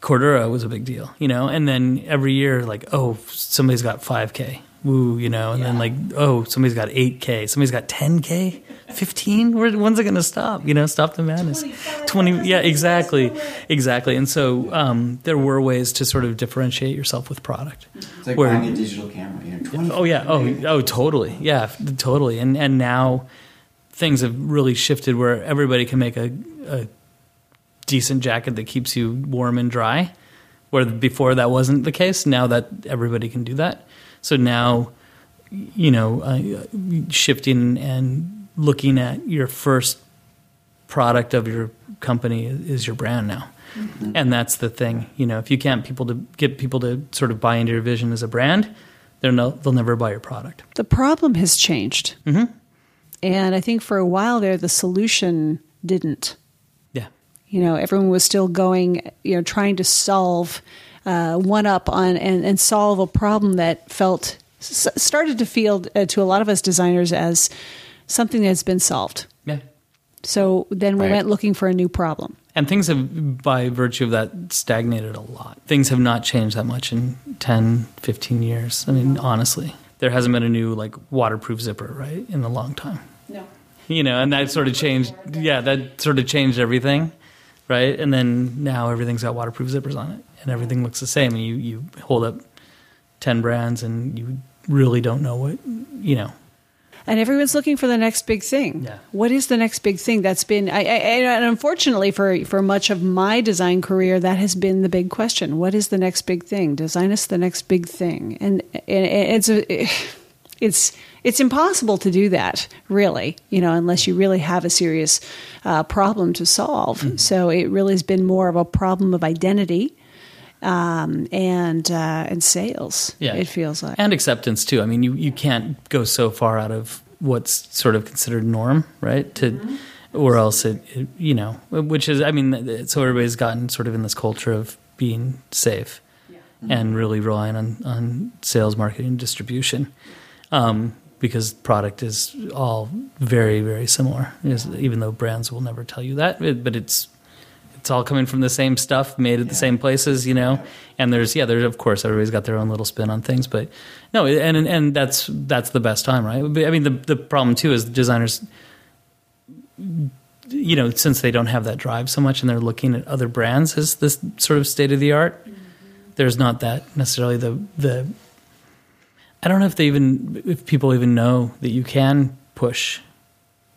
Cordura was a big deal, you know, and then every year, like, oh, somebody's got 5K, woo, you know, and yeah. then like, oh, somebody's got 8K, somebody's got 10K. 15 Where, when's it going to stop? You know stop the madness. 20 yeah exactly exactly. And so um, there were ways to sort of differentiate yourself with product.
It's like where, buying a digital camera you know,
oh yeah. Oh oh totally. Yeah totally. And and now things have really shifted where everybody can make a, a decent jacket that keeps you warm and dry where before that wasn't the case. Now that everybody can do that so now you know uh, shifting and looking at your first product of your company is your brand now. Mm-hmm. And that's the thing, you know, if you can't people to get people to sort of buy into your vision as a brand, they're no, they'll never buy your product.
The problem has changed. Mm-hmm. And I think for a while there, the solution didn't.
Yeah.
You know, everyone was still going, you know, trying to solve uh, one up on and, and solve a problem that felt started to feel uh, to a lot of us designers as something that's been solved.
Yeah.
So then we right. went looking for a new problem.
And things have, by virtue of that, stagnated a lot. Things have not changed that much in 10, 15 years. I mean, honestly, there hasn't been a new, like, waterproof zipper, right, in a long time.
No.
You know, and that sort of changed, yeah, that sort of changed everything, right? And then now everything's got waterproof zippers on it, and everything looks the same. And you, you hold up 10 brands, and you really don't know what, you know,
and everyone's looking for the next big thing.
Yeah.
What is the next big thing? That's been, I, I, and unfortunately for for much of my design career, that has been the big question. What is the next big thing? Design us the next big thing, and, and it's a, it's it's impossible to do that, really. You know, unless you really have a serious uh, problem to solve. Mm-hmm. So it really has been more of a problem of identity um, and uh, and sales.
Yeah,
it feels like
and acceptance too. I mean, you you can't go so far out of what's sort of considered norm, right? To mm-hmm. or else it, it, you know, which is I mean, so everybody's gotten sort of in this culture of being safe yeah. mm-hmm. and really relying on on sales, marketing, distribution. Um, because product is all very very similar, even though brands will never tell you that. But it's it's all coming from the same stuff made at the same places, you know. And there's yeah, there's of course everybody's got their own little spin on things, but no, and and that's that's the best time, right? I mean, the the problem too is designers, you know, since they don't have that drive so much, and they're looking at other brands as this sort of state of the art. Mm-hmm. There's not that necessarily the the. I don't know if they even if people even know that you can push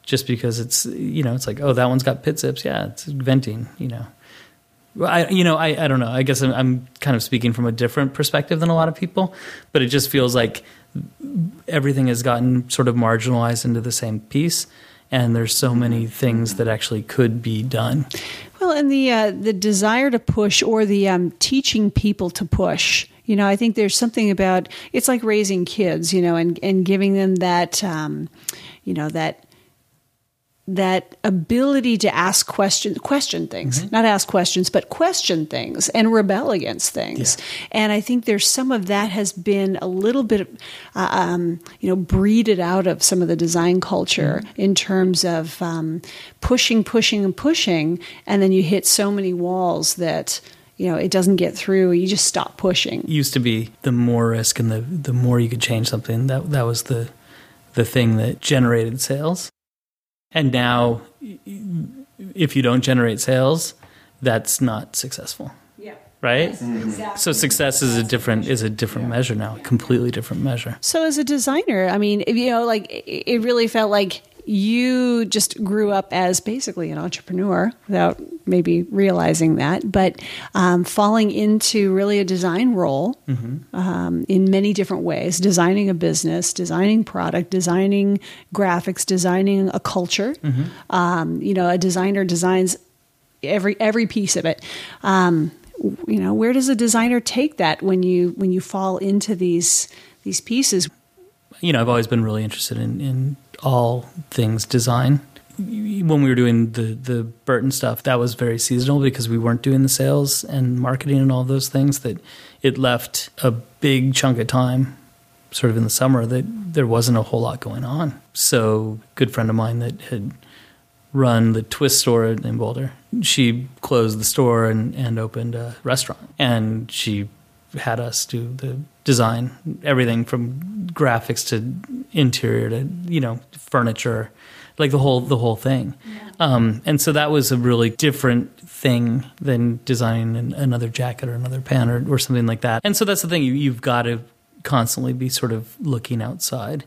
just because it's you know it's like oh that one's got pit zips. Yeah it's venting you know. I you know I, I don't know. I guess I'm, I'm kind of speaking from a different perspective than a lot of people but it just feels like everything has gotten sort of marginalized into the same piece and there's so many things that actually could be done.
Well and the uh, the desire to push or the um, teaching people to push you know i think there's something about it's like raising kids you know and and giving them that um, you know that that ability to ask questions, question things, mm-hmm. not ask questions, but question things and rebel against things. Yeah. And I think there's some of that has been a little bit, uh, um, you know, breeded out of some of the design culture mm-hmm. in terms of um, pushing, pushing, and pushing, and then you hit so many walls that you know it doesn't get through you just stop pushing
it used to be the more risk and the the more you could change something that that was the the thing that generated sales and now, if you don't generate sales, that's not successful.
Yeah.
Right. Yes, mm-hmm. exactly. So success is a different is a different yeah. measure now, a completely different measure.
So as a designer, I mean, you know, like it really felt like you just grew up as basically an entrepreneur without maybe realizing that, but um, falling into really a design role mm-hmm. um, in many different ways designing a business, designing product, designing graphics, designing a culture. Mm-hmm. Um, you know, a designer designs every every piece of it um, you know where does a designer take that when you when you fall into these these pieces
you know i've always been really interested in, in all things design. when we were doing the the Burton stuff, that was very seasonal because we weren't doing the sales and marketing and all those things. That it left a big chunk of time, sort of in the summer, that there wasn't a whole lot going on. So, good friend of mine that had run the Twist store in Boulder, she closed the store and, and opened a restaurant, and she had us do the design, everything from graphics to interior to you know furniture like the whole the whole thing. Yeah. Um, and so that was a really different thing than designing an, another jacket or another pant or, or something like that. And so that's the thing you, you've got to constantly be sort of looking outside.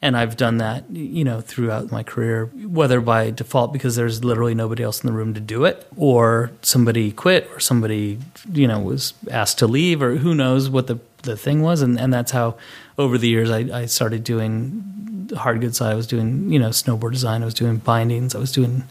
And I've done that, you know, throughout my career, whether by default because there's literally nobody else in the room to do it, or somebody quit, or somebody, you know, was asked to leave, or who knows what the the thing was. And, and that's how, over the years, I, I started doing hard goods side, I was doing, you know, snowboard design. I was doing bindings. I was doing,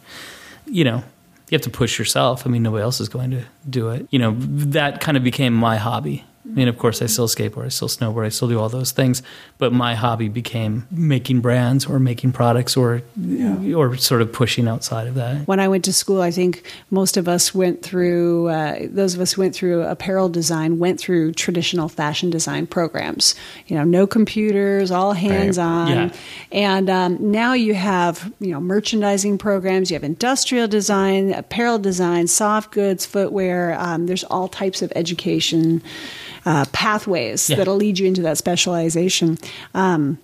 you know, you have to push yourself. I mean, nobody else is going to do it. You know, that kind of became my hobby. I mean, of course, I still skateboard, I still snowboard, I still do all those things. But my hobby became making brands or making products or yeah. or sort of pushing outside of that.
When I went to school, I think most of us went through. Uh, those of us who went through apparel design went through traditional fashion design programs. You know, no computers, all hands on. Yeah. And um, now you have you know merchandising programs. You have industrial design, apparel design, soft goods, footwear. Um, there's all types of education uh, pathways yeah. that'll lead you into that specialization. Um,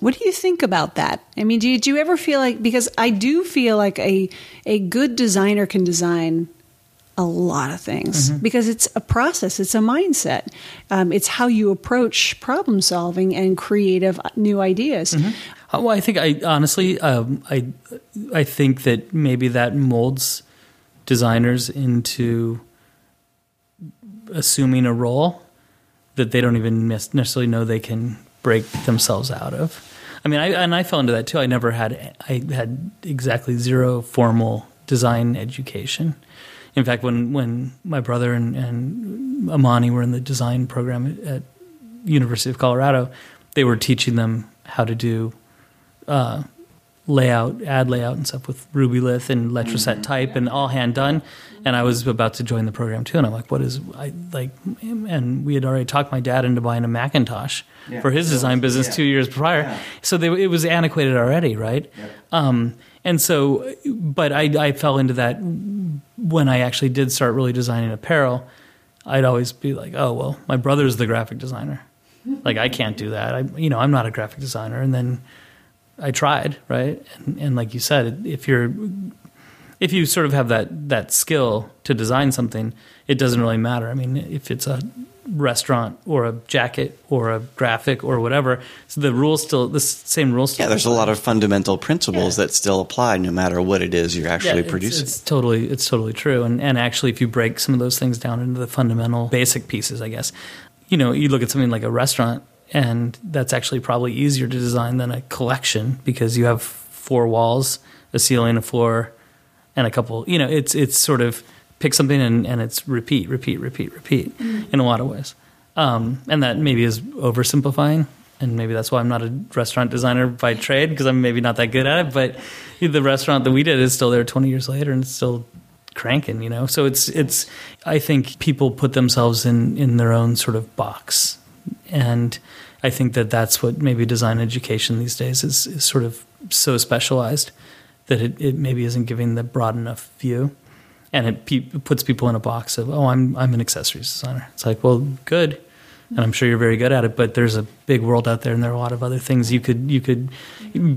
what do you think about that? I mean, do you, do you ever feel like because I do feel like a a good designer can design a lot of things mm-hmm. because it's a process, it's a mindset, um, it's how you approach problem solving and creative new ideas.
Mm-hmm. Uh, well, I think I honestly, um, I I think that maybe that molds designers into assuming a role that they don't even necessarily know they can break themselves out of. I mean, I, and I fell into that too. I never had I had exactly zero formal design education. In fact, when when my brother and, and Amani were in the design program at, University of Colorado, they were teaching them how to do uh, layout, ad layout and stuff with Rubylith and Letraset mm-hmm. type and all hand done. And I was about to join the program too, and I'm like, "What is I like?" And we had already talked my dad into buying a Macintosh yeah. for his design business yeah. two years prior, yeah. so they, it was antiquated already, right? Um, and so, but I, I fell into that when I actually did start really designing apparel. I'd always be like, "Oh well, my brother's the graphic designer. Like I can't do that. I, you know, I'm not a graphic designer." And then I tried, right? And, and like you said, if you're if you sort of have that that skill to design something, it doesn't really matter. I mean, if it's a restaurant or a jacket or a graphic or whatever, so the rules still the same rules.
yeah, there's apply. a lot of fundamental principles yeah. that still apply no matter what it is you're actually
yeah,
producing.
It's, it's totally it's totally true. And and actually, if you break some of those things down into the fundamental basic pieces, I guess, you know, you look at something like a restaurant and that's actually probably easier to design than a collection because you have four walls, a ceiling, a floor, and a couple. You know, it's it's sort of pick something and, and it's repeat, repeat, repeat, repeat mm-hmm. in a lot of ways. Um, and that maybe is oversimplifying, and maybe that's why I'm not a restaurant designer by trade because I'm maybe not that good at it. But the restaurant that we did is still there 20 years later and it's still cranking. You know, so it's it's. I think people put themselves in in their own sort of box, and I think that that's what maybe design education these days is, is sort of so specialized that it, it maybe isn't giving the broad enough view. And it pe- puts people in a box of, oh, I'm, I'm an accessories designer. It's like, well, good. And I'm sure you're very good at it, but there's a big world out there, and there are a lot of other things you could you could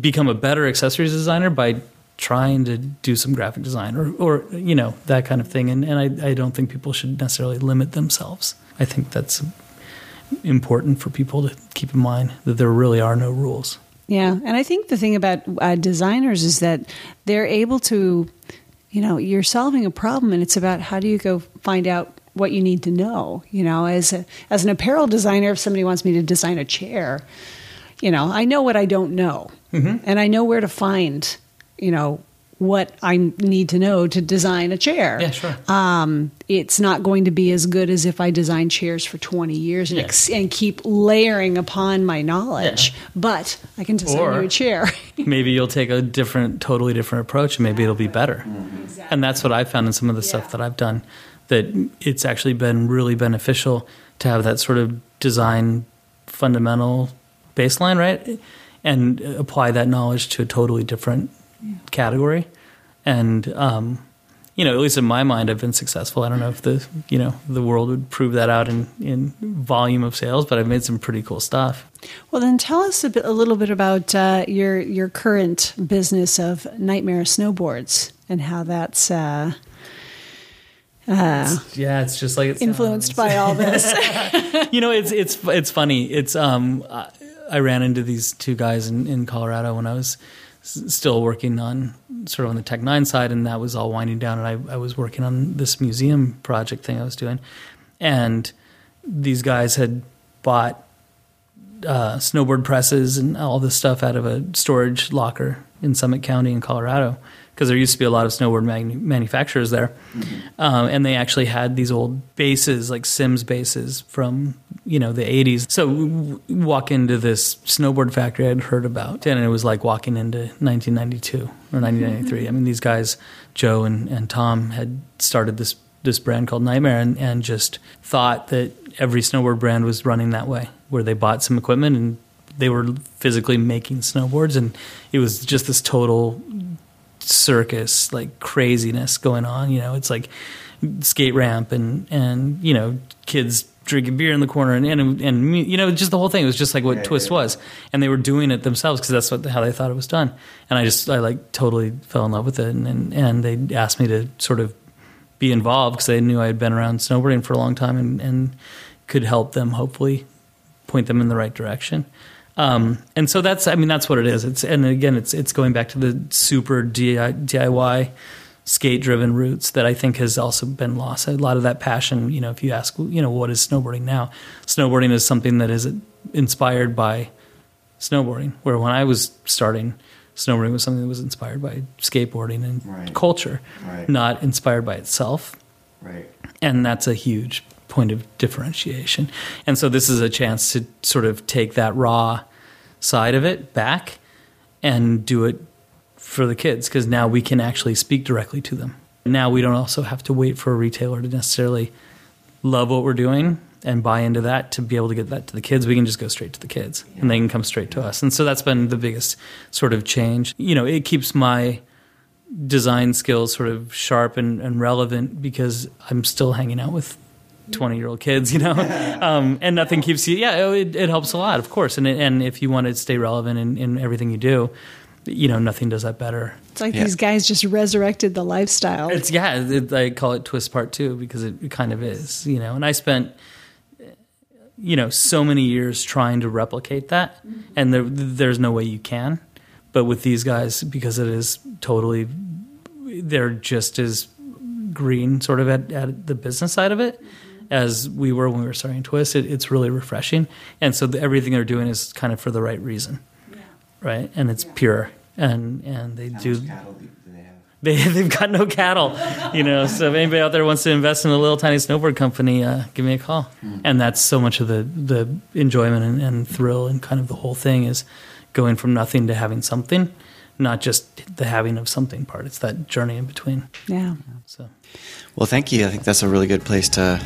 become a better accessories designer by trying to do some graphic design or, or you know that kind of thing. And, and I, I don't think people should necessarily limit themselves. I think that's important for people to keep in mind that there really are no rules.
Yeah, and I think the thing about uh, designers is that they're able to, you know, you're solving a problem, and it's about how do you go find out what you need to know. You know, as a, as an apparel designer, if somebody wants me to design a chair, you know, I know what I don't know, mm-hmm. and I know where to find, you know, what I need to know to design a chair.
Yeah, sure.
Um, it's not going to be as good as if I design chairs for 20 years and,
Yeah.
ex- and keep layering upon my knowledge.
Yeah.
But I can design
Or-
you a chair.
maybe you'll take a different, totally different approach, and maybe it'll be better. Exactly. And that's what I've found in some of the
Yeah.
stuff that I've done. That it's actually been really beneficial to have that sort of design fundamental baseline, right? And apply that knowledge to a totally different category. And um, you know, at least in my mind, I've been successful. I don't know if the you know the world would prove that out in in volume of sales, but I've made some pretty cool stuff.
well, then tell us a, bit, a little bit about uh, your your current business of Nightmare Snowboards and how that's uh, uh,
Yeah, it's just like it
influenced
sounds.
by all this.
you know, it's it's it's funny. It's um, I, I ran into these two guys in, in Colorado when I was still working on sort of on the Technine side, and that was all winding down. And I, I was working on this museum project thing I was doing, and these guys had bought uh, snowboard presses and all this stuff out of a storage locker in Summit County in Colorado because there used to be a lot of snowboard mag- manufacturers there, um, and they actually had these old bases like Sims bases from you know the 80s. So w- walk into this snowboard factory I'd heard about, and it was like walking into 1992 or 1993. I mean, these guys, Joe and, and Tom, had started this this brand called Nightmare and, and just thought that every snowboard brand was running that way, where they bought some equipment and they were physically making snowboards, and it was just this total circus like craziness going on. You know, it's like skate ramp and and you know kids drinking beer in the corner and and, and you know just the whole thing. It was just like what
Yeah,
Twist
yeah.
was, and they were doing it themselves because that's what how they thought it was done. And I just I like totally fell in love with it, and and, and they asked me to sort of be involved because they knew I had been around snowboarding for a long time and, and could help them hopefully point them in the right direction. Um, and so that's, I mean, that's what it is. It's, and again, it's, it's going back to the super DIY skate driven roots that I think has also been lost. A lot of that passion, you know, if you ask, you know, what is snowboarding now? Snowboarding is something that is inspired by snowboarding, where when I was starting, snowboarding was something that was inspired by skateboarding and
Right.
culture,
Right.
not inspired by itself
Right.
and that's a huge point of differentiation. And so this is a chance to sort of take that raw side of it back and do it for the kids because now we can actually speak directly to them. Now we don't also have to wait for a retailer to necessarily love what we're doing and buy into that to be able to get that to the kids. We can just go straight to the kids and they can come straight to us. And so that's been the biggest sort of change. You know, it keeps my design skills sort of sharp and, and relevant because I'm still hanging out with 20 year old kids, you know, um, and nothing keeps you, yeah, it, it helps a lot, of course. And, it, and if you want to stay relevant in, in everything you do, you know, nothing does that better.
It's like
Yeah.
these guys just resurrected the lifestyle.
It's, yeah, it, I call it twist part two because it, it kind of is, you know, and I spent, you know, so many years trying to replicate that and there, there's no way you can. But with these guys, because it is totally, they're just as green sort of at, at the business side of it as we were when we were starting Twist. It, it's really refreshing. And so the, everything they're doing is kind of for the right reason. Right. And it's pure. And, and they do, cattle do they, have? They, they've got no cattle, you know. So if anybody out there wants to invest in a little tiny snowboard company, uh, give me a call. And that's so much of the the enjoyment and, and thrill and kind of the whole thing is going from nothing to having something, not just the having of something part. It's that journey in between.
yeah.
So
Well, thank you. I think that's a really good place to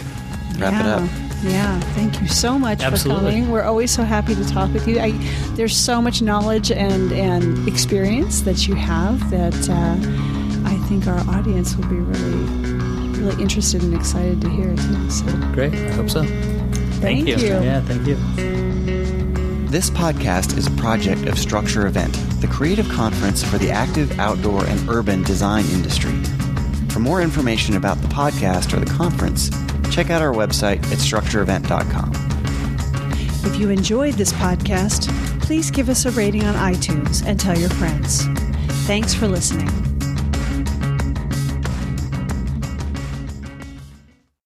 wrap it up.
Yeah, thank you so much
Absolutely.
for coming. We're always so happy to talk with you. I, there's so much knowledge and, and experience that you have that uh, I think our audience will be really, really interested and excited to hear too. So
great. I hope so.
thank, you.
Yeah, thank you.
This podcast is a project of Struktur Event, the creative conference for the active, outdoor, and urban design industry. For more information about the podcast or the conference, check out our website at strukturevent.com.
If you enjoyed this podcast, please give us a rating on iTunes and tell your friends. Thanks for listening.